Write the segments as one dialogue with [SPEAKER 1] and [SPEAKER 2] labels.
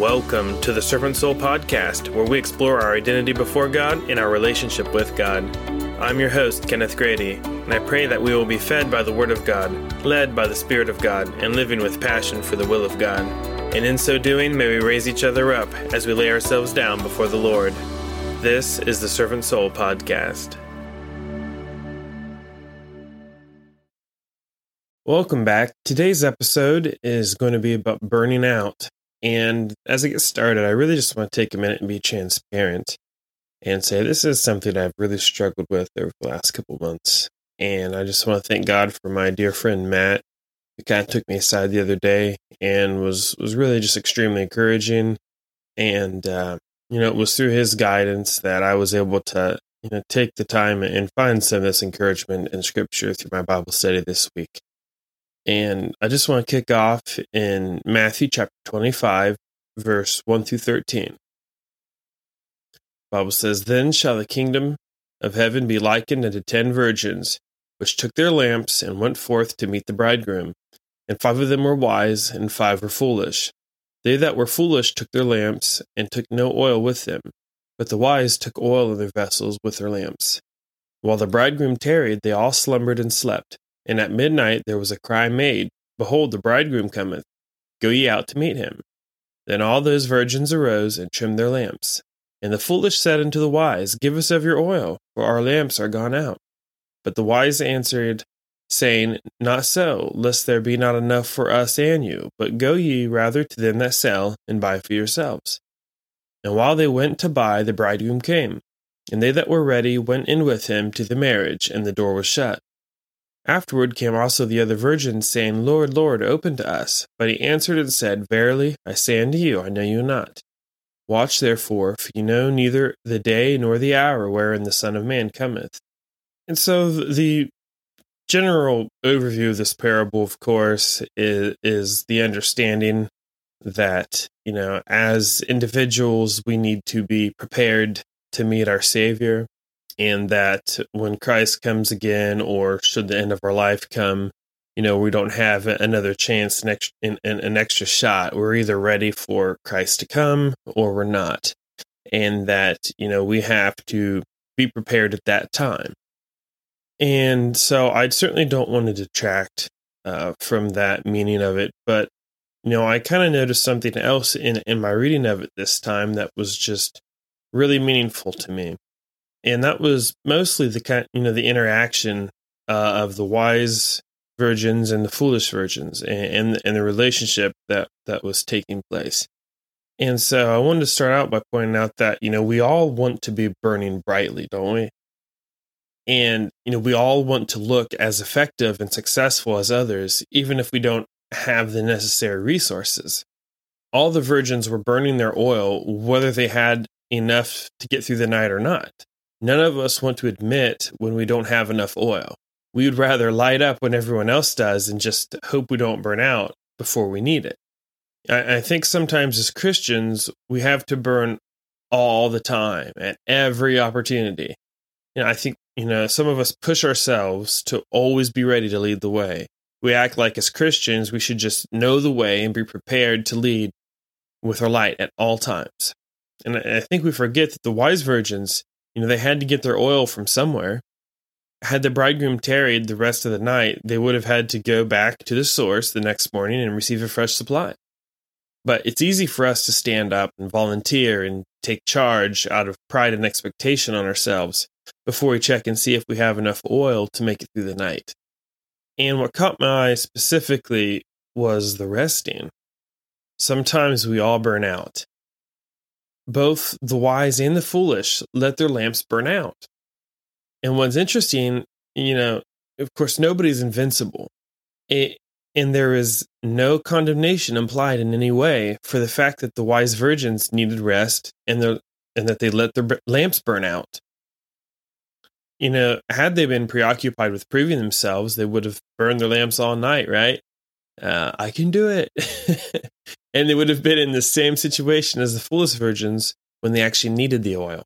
[SPEAKER 1] Welcome to the Servant Soul Podcast, where we explore our identity before God and our relationship with God. I'm your host, Kenneth Grady, and I pray that we will be fed by the Word of God, led by the Spirit of God, and living with passion for the will of God. And in so doing, may we raise each other up as we lay ourselves down before the Lord. This is the Servant Soul Podcast. Welcome back. Today's episode is going to be about burning out. And as I get started, I really just want to take a minute and be transparent and say this is something I've really struggled with over the last couple months. And I just want to thank God for my dear friend Matt, who kind of took me aside the other day and was was really just extremely encouraging. And uh, you know, it was through his guidance that I was able to you know take the time and find some of this encouragement in Scripture through my Bible study this week. And I just want to kick off in Matthew chapter 25, verse 1 through 13. The Bible says, Then shall the kingdom of heaven be likened unto ten virgins, which took their lamps and went forth to meet the bridegroom. And five of them were wise, and five were foolish. They that were foolish took their lamps, and took no oil with them. But the wise took oil in their vessels with their lamps. While the bridegroom tarried, they all slumbered and slept. And at midnight there was a cry made, Behold, the bridegroom cometh. Go ye out to meet him. Then all those virgins arose and trimmed their lamps. And the foolish said unto the wise, Give us of your oil, for our lamps are gone out. But the wise answered, saying, Not so, lest there be not enough for us and you, but go ye rather to them that sell, and buy for yourselves. And while they went to buy, the bridegroom came. And they that were ready went in with him to the marriage, and the door was shut. Afterward came also the other virgins, saying, Lord, Lord, open to us. But he answered and said, Verily, I say unto you, I know you not. Watch therefore, for you know neither the day nor the hour wherein the Son of Man cometh. And so the general overview of this parable, of course, is, is the understanding that, you know, as individuals, we need to be prepared to meet our Savior and that when Christ comes again, or should the end of our life come, you know, we don't have another chance, an extra, an, an extra shot. We're either ready for Christ to come or we're not. And that, you know, we have to be prepared at that time. And so I certainly don't want to detract uh, from that meaning of it. But, you know, I kind of noticed something else in, in my reading of it this time that was just really meaningful to me and that was mostly the kind, you know, the interaction uh, of the wise virgins and the foolish virgins, and, and and the relationship that that was taking place. And so I wanted to start out by pointing out that you know we all want to be burning brightly, don't we? And you know we all want to look as effective and successful as others, even if we don't have the necessary resources. All the virgins were burning their oil, whether they had enough to get through the night or not. None of us want to admit when we don't have enough oil. We would rather light up when everyone else does and just hope we don't burn out before we need it. I, I think sometimes as Christians, we have to burn all the time at every opportunity. You know, I think, you know, some of us push ourselves to always be ready to lead the way. We act like as Christians, we should just know the way and be prepared to lead with our light at all times. And I think we forget that the wise virgins you know, they had to get their oil from somewhere. Had the bridegroom tarried the rest of the night, they would have had to go back to the source the next morning and receive a fresh supply. But it's easy for us to stand up and volunteer and take charge out of pride and expectation on ourselves before we check and see if we have enough oil to make it through the night. And what caught my eye specifically was the resting. Sometimes we all burn out both the wise and the foolish let their lamps burn out. And what's interesting, you know, of course, nobody's invincible. It, and there is no condemnation implied in any way for the fact that the wise virgins needed rest and, the, and that they let their lamps burn out. You know, had they been preoccupied with proving themselves, they would have burned their lamps all night, right? Uh, I can do it. and they would have been in the same situation as the foolish virgins when they actually needed the oil.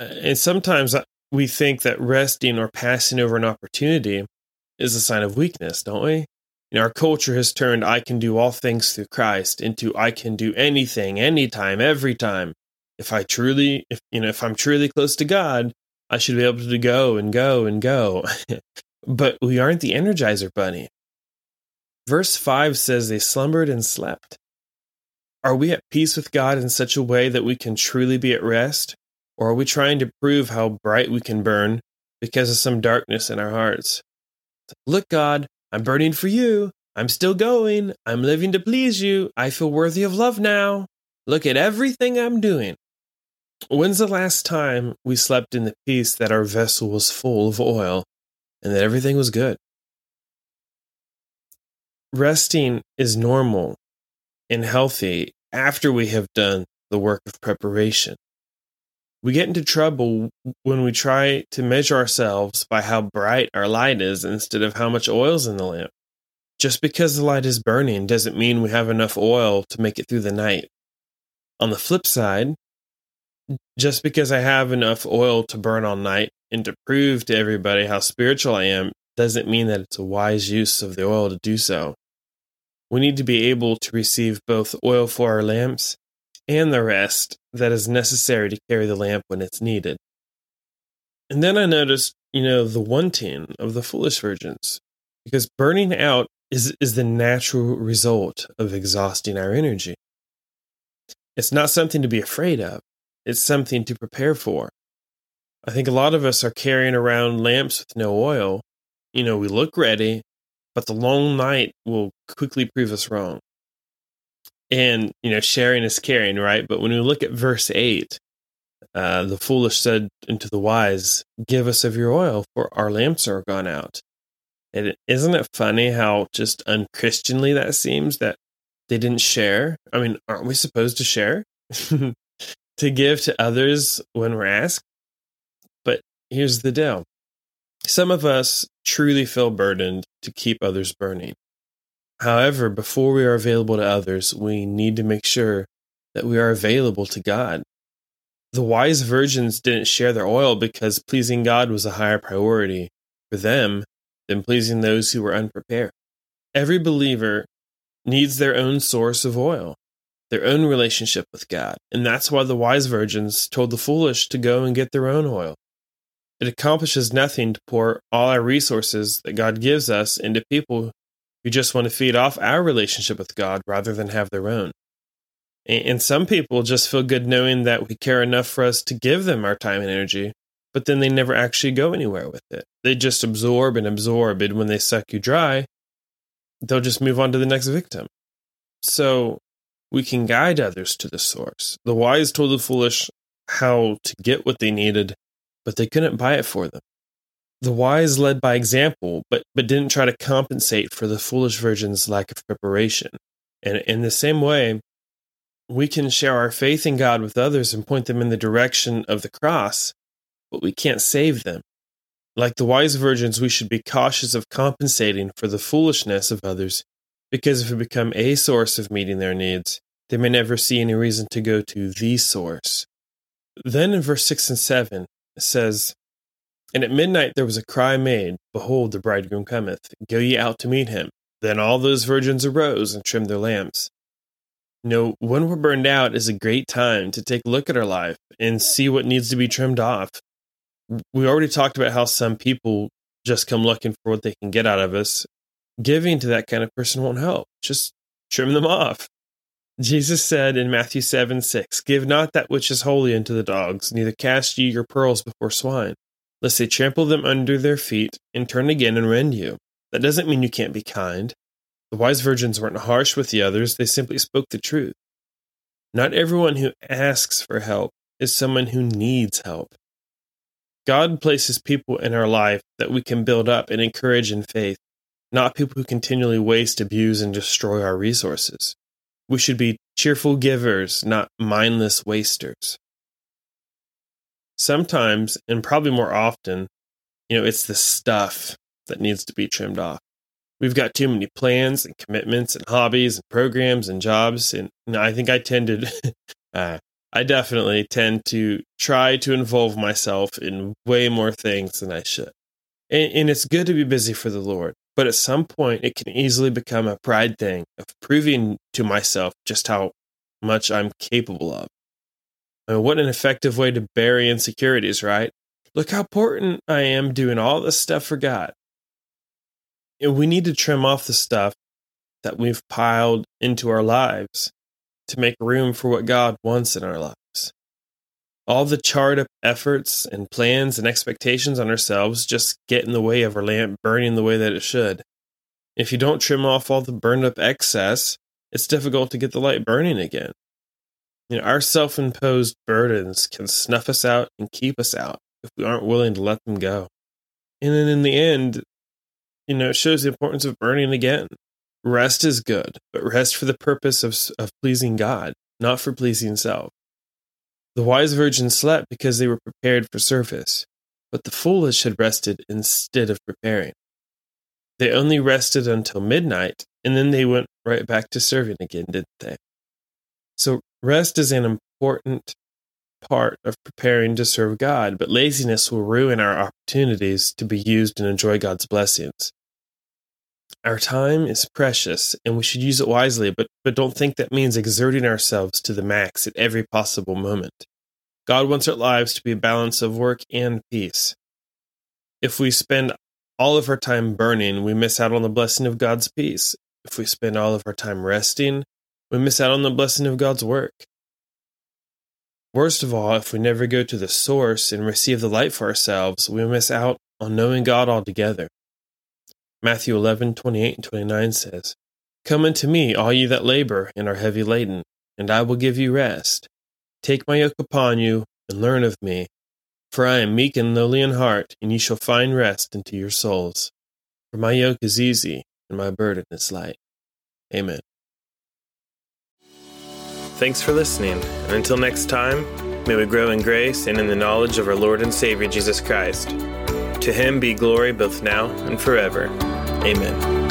[SPEAKER 1] Uh, and sometimes uh, we think that resting or passing over an opportunity is a sign of weakness, don't we? You know, our culture has turned I can do all things through Christ into I can do anything, anytime, every time. If I truly, if, you know, if I'm truly close to God, I should be able to go and go and go. but we aren't the Energizer Bunny. Verse 5 says they slumbered and slept. Are we at peace with God in such a way that we can truly be at rest? Or are we trying to prove how bright we can burn because of some darkness in our hearts? Look, God, I'm burning for you. I'm still going. I'm living to please you. I feel worthy of love now. Look at everything I'm doing. When's the last time we slept in the peace that our vessel was full of oil and that everything was good? Resting is normal and healthy after we have done the work of preparation. We get into trouble when we try to measure ourselves by how bright our light is instead of how much oil's in the lamp. Just because the light is burning doesn't mean we have enough oil to make it through the night. On the flip side, just because I have enough oil to burn all night and to prove to everybody how spiritual I am doesn't mean that it's a wise use of the oil to do so. We need to be able to receive both oil for our lamps and the rest that is necessary to carry the lamp when it's needed. And then I noticed, you know, the wanting of the foolish virgins, because burning out is, is the natural result of exhausting our energy. It's not something to be afraid of, it's something to prepare for. I think a lot of us are carrying around lamps with no oil. You know, we look ready, but the long night will quickly prove us wrong. And, you know, sharing is caring, right? But when we look at verse 8, uh, the foolish said unto the wise, Give us of your oil, for our lamps are gone out. And isn't it funny how just unchristianly that seems that they didn't share? I mean, aren't we supposed to share? to give to others when we're asked? But here's the deal some of us truly feel burdened to keep others burning. However, before we are available to others, we need to make sure that we are available to God. The wise virgins didn't share their oil because pleasing God was a higher priority for them than pleasing those who were unprepared. Every believer needs their own source of oil, their own relationship with God. And that's why the wise virgins told the foolish to go and get their own oil. It accomplishes nothing to pour all our resources that God gives us into people who just want to feed off our relationship with God rather than have their own. And some people just feel good knowing that we care enough for us to give them our time and energy, but then they never actually go anywhere with it. They just absorb and absorb, and when they suck you dry, they'll just move on to the next victim. So we can guide others to the source. The wise told the foolish how to get what they needed but they couldn't buy it for them. The wise led by example, but, but didn't try to compensate for the foolish virgin's lack of preparation. And in the same way, we can share our faith in God with others and point them in the direction of the cross, but we can't save them. Like the wise virgins, we should be cautious of compensating for the foolishness of others, because if we become a source of meeting their needs, they may never see any reason to go to the source. Then in verse 6 and 7, says, And at midnight there was a cry made, Behold, the bridegroom cometh, go ye out to meet him. Then all those virgins arose and trimmed their lamps. Know, when we're burned out is a great time to take a look at our life and see what needs to be trimmed off. We already talked about how some people just come looking for what they can get out of us. Giving to that kind of person won't help. Just trim them off. Jesus said in Matthew 7 6, Give not that which is holy unto the dogs, neither cast ye your pearls before swine, lest they trample them under their feet and turn again and rend you. That doesn't mean you can't be kind. The wise virgins weren't harsh with the others, they simply spoke the truth. Not everyone who asks for help is someone who needs help. God places people in our life that we can build up and encourage in faith, not people who continually waste, abuse, and destroy our resources. We should be cheerful givers, not mindless wasters. Sometimes, and probably more often, you know, it's the stuff that needs to be trimmed off. We've got too many plans and commitments and hobbies and programs and jobs. And, I think I tended, uh, I definitely tend to try to involve myself in way more things than I should. And, and it's good to be busy for the Lord. But at some point, it can easily become a pride thing of proving to myself just how much I'm capable of. I mean, what an effective way to bury insecurities, right? Look how important I am doing all this stuff for God. And we need to trim off the stuff that we've piled into our lives to make room for what God wants in our lives. All the charred up efforts and plans and expectations on ourselves just get in the way of our lamp burning the way that it should. If you don't trim off all the burned up excess, it's difficult to get the light burning again. You know, our self imposed burdens can snuff us out and keep us out if we aren't willing to let them go. And then in the end, you know, it shows the importance of burning again. Rest is good, but rest for the purpose of, of pleasing God, not for pleasing self. The wise virgins slept because they were prepared for service, but the foolish had rested instead of preparing. They only rested until midnight, and then they went right back to serving again, didn't they? So, rest is an important part of preparing to serve God, but laziness will ruin our opportunities to be used and enjoy God's blessings. Our time is precious and we should use it wisely, but, but don't think that means exerting ourselves to the max at every possible moment. God wants our lives to be a balance of work and peace. If we spend all of our time burning, we miss out on the blessing of God's peace. If we spend all of our time resting, we miss out on the blessing of God's work. Worst of all, if we never go to the source and receive the light for ourselves, we miss out on knowing God altogether. Matthew 11, 28 and 29 says, Come unto me, all ye that labor and are heavy laden, and I will give you rest. Take my yoke upon you, and learn of me, for I am meek and lowly in heart, and ye shall find rest unto your souls. For my yoke is easy, and my burden is light. Amen. Thanks for listening, and until next time, may we grow in grace and in the knowledge of our Lord and Savior Jesus Christ. To him be glory both now and forever. Amen.